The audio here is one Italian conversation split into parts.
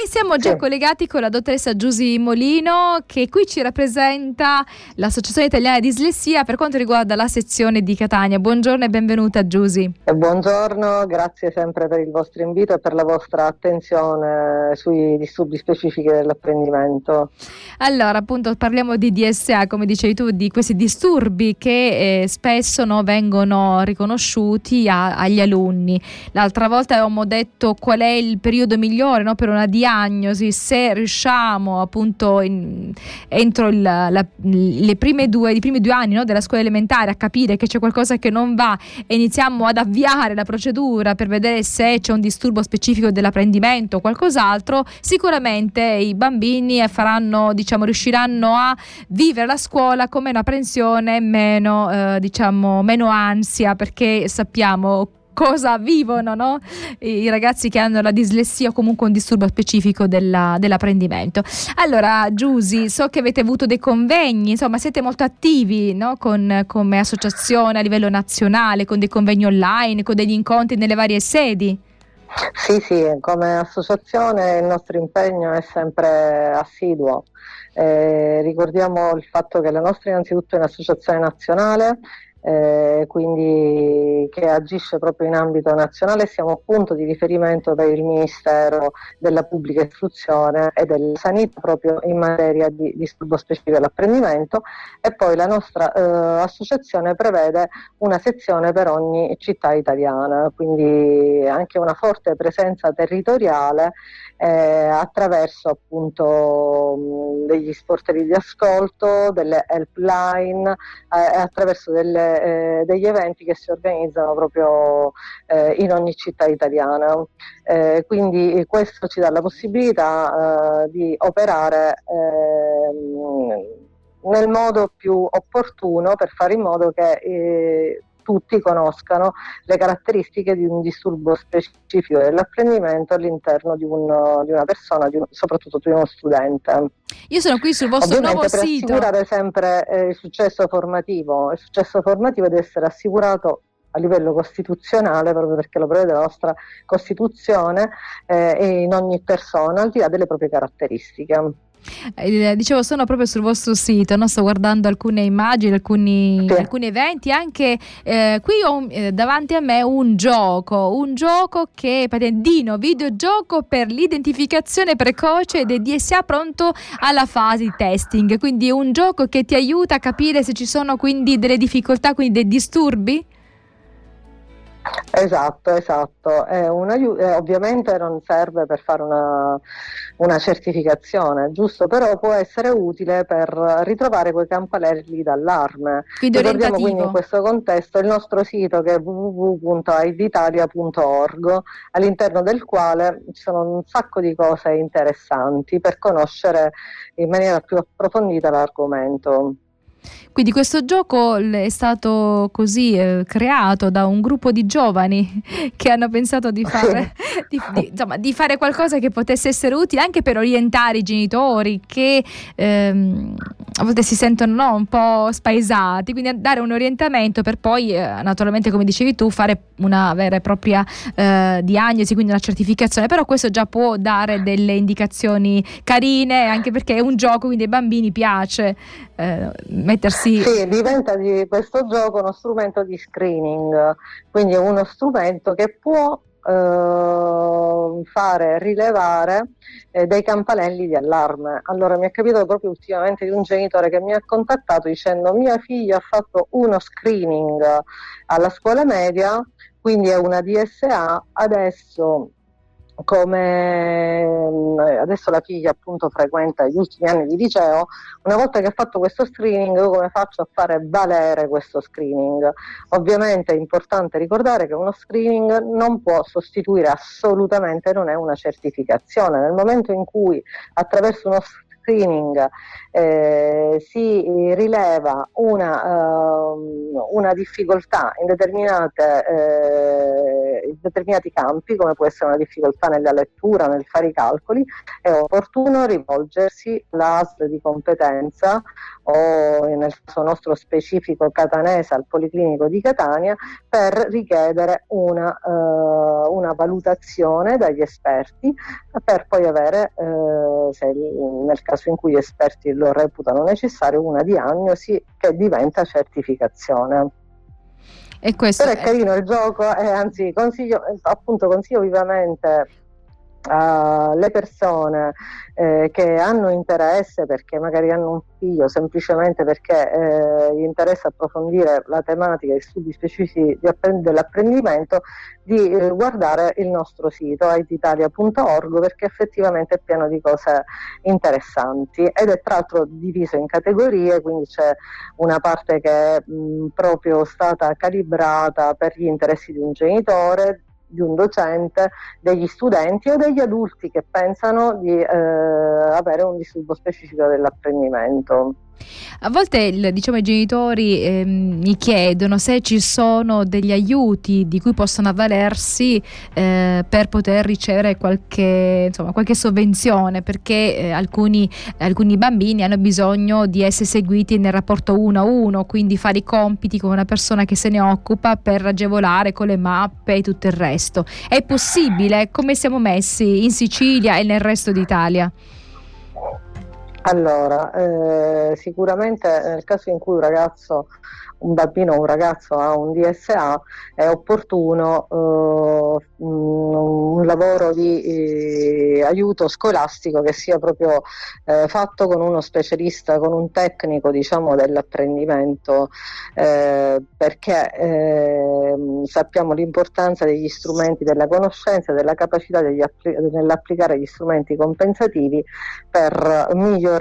E siamo già sì. collegati con la dottoressa Giusy Molino che qui ci rappresenta l'Associazione Italiana di Dislessia per quanto riguarda la sezione di Catania. Buongiorno e benvenuta Giusy. buongiorno, grazie sempre per il vostro invito e per la vostra attenzione sui disturbi specifici dell'apprendimento. Allora, appunto, parliamo di DSA, come dicevi tu, di questi disturbi che eh, spesso no, vengono riconosciuti a, agli alunni. L'altra volta avevamo detto qual è il periodo migliore no, per una diagnosi diagnosi, se riusciamo appunto in, entro il, la, le prime due, i primi due anni no, della scuola elementare a capire che c'è qualcosa che non va e iniziamo ad avviare la procedura per vedere se c'è un disturbo specifico dell'apprendimento o qualcos'altro, sicuramente i bambini faranno, diciamo, riusciranno a vivere la scuola come una apprensione meno, eh, diciamo, meno ansia perché sappiamo cosa vivono no? i ragazzi che hanno la dislessia o comunque un disturbo specifico della, dell'apprendimento. Allora, Giusy, so che avete avuto dei convegni, insomma, siete molto attivi no? con, come associazione a livello nazionale, con dei convegni online, con degli incontri nelle varie sedi. Sì, sì, come associazione il nostro impegno è sempre assiduo. Eh, ricordiamo il fatto che la nostra innanzitutto è un'associazione nazionale eh, quindi che agisce proprio in ambito nazionale, siamo punto di riferimento per il Ministero della Pubblica Istruzione e della Sanità proprio in materia di disturbo specifico dell'apprendimento. E poi la nostra eh, associazione prevede una sezione per ogni città italiana, quindi anche una forte presenza territoriale eh, attraverso appunto mh, degli sportelli di ascolto, delle helpline, eh, attraverso delle eh, degli eventi che si organizzano proprio eh, in ogni città italiana. Eh, quindi questo ci dà la possibilità eh, di operare ehm, nel modo più opportuno per fare in modo che eh, tutti conoscano le caratteristiche di un disturbo specifico dell'apprendimento all'interno di, un, di una persona, di un, soprattutto di uno studente. Io sono qui sul vostro Ovviamente nuovo per sito. Per assicurare sempre eh, il successo formativo, il successo formativo deve essere assicurato a livello costituzionale, proprio perché lo prevede la nostra Costituzione, eh, in ogni persona, al di là delle proprie caratteriche. Eh, dicevo, sono proprio sul vostro sito, no? sto guardando alcune immagini, alcuni, sì. alcuni eventi, anche eh, qui ho eh, davanti a me un gioco, un gioco che è Dino, videogioco per l'identificazione precoce ed DSA pronto alla fase di testing, quindi è un gioco che ti aiuta a capire se ci sono quindi delle difficoltà, quindi dei disturbi? Esatto, esatto. Una, eh, ovviamente non serve per fare una, una, certificazione, giusto, però può essere utile per ritrovare quei campanelli d'allarme. Ricordiamo quindi in questo contesto il nostro sito che è www.aiditalia.org all'interno del quale ci sono un sacco di cose interessanti per conoscere in maniera più approfondita l'argomento. Quindi questo gioco è stato così eh, creato da un gruppo di giovani che hanno pensato di fare, di, di, insomma, di fare, qualcosa che potesse essere utile anche per orientare i genitori che ehm, a volte si sentono no, un po' spaesati, quindi dare un orientamento per poi eh, naturalmente come dicevi tu fare una vera e propria eh, diagnosi, quindi una certificazione, però questo già può dare delle indicazioni carine anche perché è un gioco, quindi ai bambini piace eh, mettersi... Sì, diventa di questo gioco uno strumento di screening, quindi è uno strumento che può eh, fare rilevare eh, dei campanelli di allarme. Allora mi è capitato proprio ultimamente di un genitore che mi ha contattato dicendo mia figlia ha fatto uno screening alla scuola media, quindi è una DSA, adesso come mm, adesso la figlia appunto frequenta gli ultimi anni di liceo, una volta che ha fatto questo screening, come faccio a fare valere questo screening? Ovviamente è importante ricordare che uno screening non può sostituire assolutamente, non è una certificazione. Nel momento in cui attraverso uno screening eh, si rileva una, uh, una, difficoltà in, eh, in determinati campi, come può essere una difficoltà nella lettura, nel fare i calcoli, è opportuno rivolgersi all'ASL di competenza o nel caso nostro specifico catanese al Policlinico di Catania per richiedere una, uh, una valutazione dagli esperti per poi avere, uh, se, nel caso in cui gli esperti lo reputano necessario, una diagnosi che diventa certificazione. E questo Però è, è carino il gioco e anzi consiglio, appunto, consiglio vivamente uh, le persone eh, che hanno interesse perché magari hanno un figlio semplicemente perché eh, gli interessa approfondire la tematica e studi specifici apprend- dell'apprendimento di eh, guardare il nostro sito ititalia.org perché effettivamente è pieno di cose interessanti. Ed è tra l'altro diviso in categorie quindi c'è una parte che è mh, proprio stata calibrata per gli interessi di un genitore di un docente, degli studenti o degli adulti che pensano di eh, avere un disturbo specifico dell'apprendimento. A volte diciamo, i genitori eh, mi chiedono se ci sono degli aiuti di cui possono avvalersi eh, per poter ricevere qualche, insomma, qualche sovvenzione, perché eh, alcuni, alcuni, bambini hanno bisogno di essere seguiti nel rapporto uno a uno, quindi fare i compiti con una persona che se ne occupa per agevolare con le mappe e tutto il resto. È possibile? Come siamo messi in Sicilia e nel resto d'Italia? Allora, eh, sicuramente nel caso in cui un ragazzo un bambino o un ragazzo ha un DSA è opportuno eh, un lavoro di eh, aiuto scolastico che sia proprio eh, fatto con uno specialista, con un tecnico diciamo, dell'apprendimento. Eh, perché ehm, sappiamo l'importanza degli strumenti della conoscenza, della capacità appli- nell'applicare gli strumenti compensativi per migliorare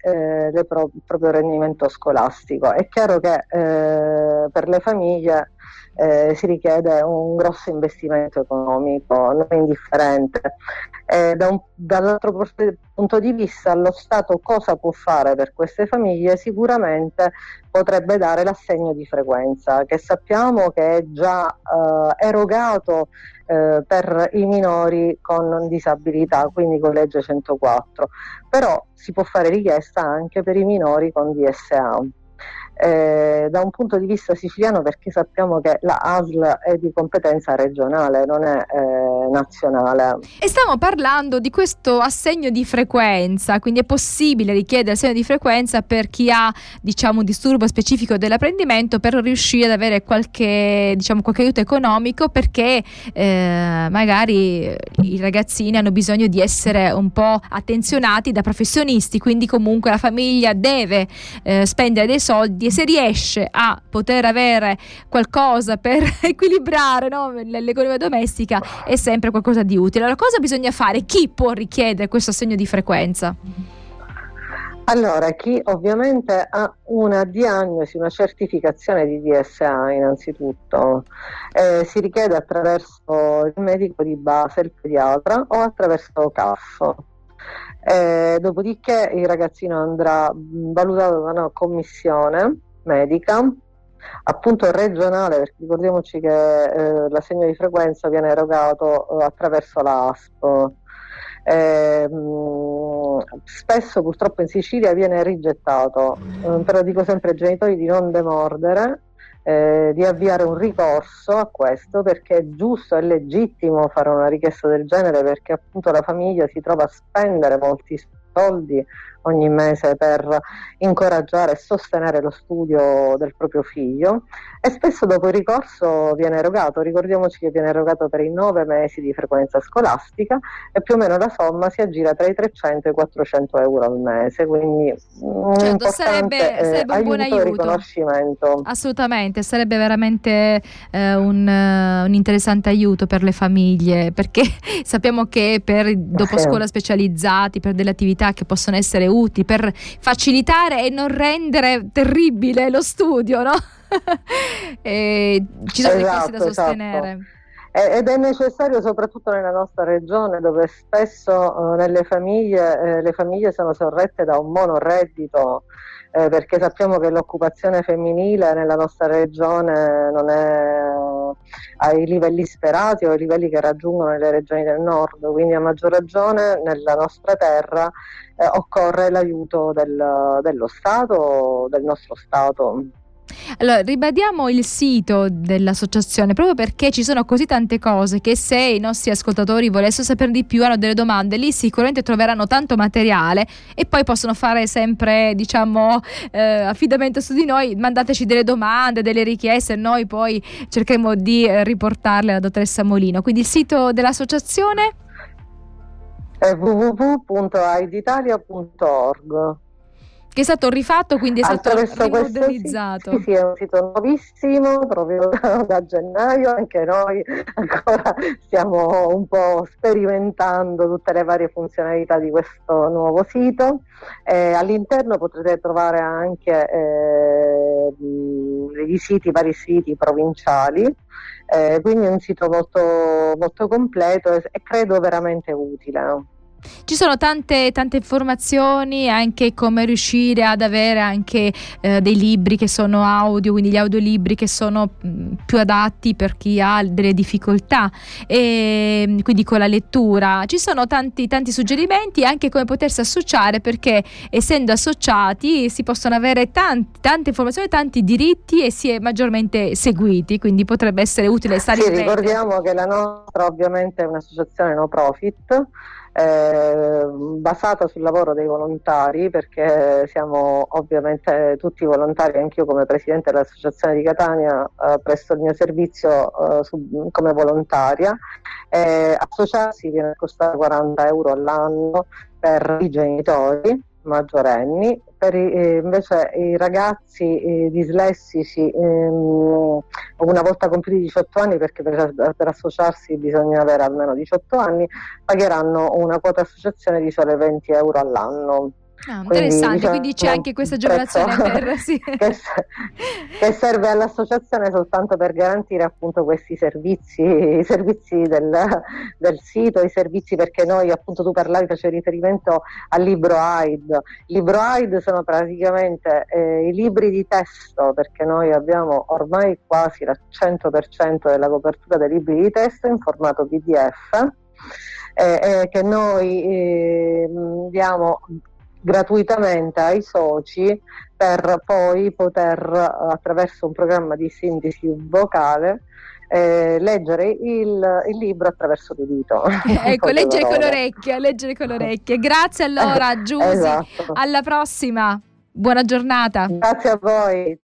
eh, pro- il proprio rendimento scolastico. È chiaro che eh, eh, per le famiglie eh, si richiede un grosso investimento economico, non indifferente. Eh, da un, dall'altro punto di vista, lo Stato cosa può fare per queste famiglie? Sicuramente potrebbe dare l'assegno di frequenza, che sappiamo che è già eh, erogato eh, per i minori con disabilità, quindi con legge 104, però si può fare richiesta anche per i minori con DSA eh, da un punto di vista siciliano perché sappiamo che la ASL è di competenza regionale, non è eh, nazionale. E stiamo parlando di questo assegno di frequenza, quindi è possibile richiedere assegno di frequenza per chi ha diciamo, un disturbo specifico dell'apprendimento per riuscire ad avere qualche, diciamo, qualche aiuto economico perché eh, magari i ragazzini hanno bisogno di essere un po' attenzionati da professionisti, quindi comunque la famiglia deve eh, spendere dei soldi e se riesce a poter avere qualcosa per equilibrare no, l'economia domestica è sempre qualcosa di utile. Allora cosa bisogna fare? Chi può richiedere questo assegno di frequenza? Allora, chi ovviamente ha una diagnosi, una certificazione di DSA innanzitutto, eh, si richiede attraverso il medico di base, il pediatra o attraverso CAF. Eh, dopodiché il ragazzino andrà valutato da una commissione medica appunto regionale perché ricordiamoci che eh, l'assegno di frequenza viene erogato eh, attraverso l'ASP. Eh, spesso purtroppo in Sicilia viene rigettato. Eh, però dico sempre ai genitori di non demordere eh, di avviare un ricorso a questo perché è giusto e legittimo fare una richiesta del genere perché appunto la famiglia si trova a spendere molti soldi ogni mese per incoraggiare e sostenere lo studio del proprio figlio e spesso dopo il ricorso viene erogato, ricordiamoci che viene erogato per i nove mesi di frequenza scolastica e più o meno la somma si aggira tra i 300 e i 400 euro al mese, quindi certo, sarebbe, eh, sarebbe un buon aiuto. riconoscimento. Assolutamente, sarebbe veramente eh, un, uh, un, interessante aiuto per le famiglie perché sappiamo che per dopo sì. scuola specializzati, per delle attività che possono essere utili per facilitare e non rendere terribile lo studio, no? ci sono esatto, dei costi da sostenere. Esatto. ed è necessario soprattutto nella nostra regione dove spesso eh, nelle famiglie eh, le famiglie sono sorrette da un monoreddito eh, perché sappiamo che l'occupazione femminile nella nostra regione non è ai livelli sperati o ai livelli che raggiungono le regioni del nord, quindi a maggior ragione nella nostra terra eh, occorre l'aiuto del, dello Stato, del nostro Stato. Allora, ribadiamo il sito dell'associazione proprio perché ci sono così tante cose che se i nostri ascoltatori volessero sapere di più, hanno delle domande, lì sicuramente troveranno tanto materiale e poi possono fare sempre, diciamo, eh, affidamento su di noi, mandateci delle domande, delle richieste e noi poi cercheremo di riportarle alla dottoressa Molino. Quindi il sito dell'associazione? È www.aiditalia.org che è stato rifatto, quindi è stato rimodernizzato. Sì, sì, è un sito nuovissimo, proprio da, da, gennaio, anche noi ancora stiamo un po' sperimentando tutte le varie funzionalità di questo nuovo sito. Eh, all'interno potrete trovare anche eh, i siti, vari siti provinciali, eh, quindi è un sito molto, molto completo e, e credo veramente utile. Ci sono tante, tante, informazioni anche come riuscire ad avere anche eh, dei libri che sono audio, quindi gli audiolibri che sono più adatti per chi ha delle difficoltà e quindi con la lettura. Ci sono tanti, tanti suggerimenti anche come potersi associare perché essendo associati si possono avere tanti, tante informazioni, tanti diritti e si è maggiormente seguiti, quindi potrebbe essere utile stare sì, ricordiamo che la nostra ovviamente è un'associazione no profit eh, basata sul lavoro dei volontari perché siamo ovviamente tutti volontari, anch'io come presidente dell'associazione di Catania eh, presto il mio servizio eh, su, come volontaria. associarsi viene a costare 40 euro all'anno per i genitori maggiorenni, per eh, invece i ragazzi eh, dislessici ehm, una volta compiuti 18 anni, perché per, per, associarsi bisogna avere almeno 18 anni, pagheranno una quota associazione di sole 20 euro all'anno. Ah, interessante, diciamo, quindi c'è anche questa agevolazione per, sì. che, che, serve all'associazione soltanto per garantire appunto questi servizi, i servizi del, del, sito, i servizi perché noi appunto tu parlavi, facevi riferimento al libro AID. Il libro AID sono praticamente eh, i libri di testo perché noi abbiamo ormai quasi il 100% della copertura dei libri di testo in formato PDF. Eh, eh, che noi eh, diamo gratuitamente ai soci per poi poter attraverso un programma di sintesi vocale eh, leggere il, il, libro attraverso l'udito. ecco, leggere con l'orecchia, leggere con l'orecchia. Grazie allora Giusy, esatto. alla prossima. Buona giornata. Grazie a voi.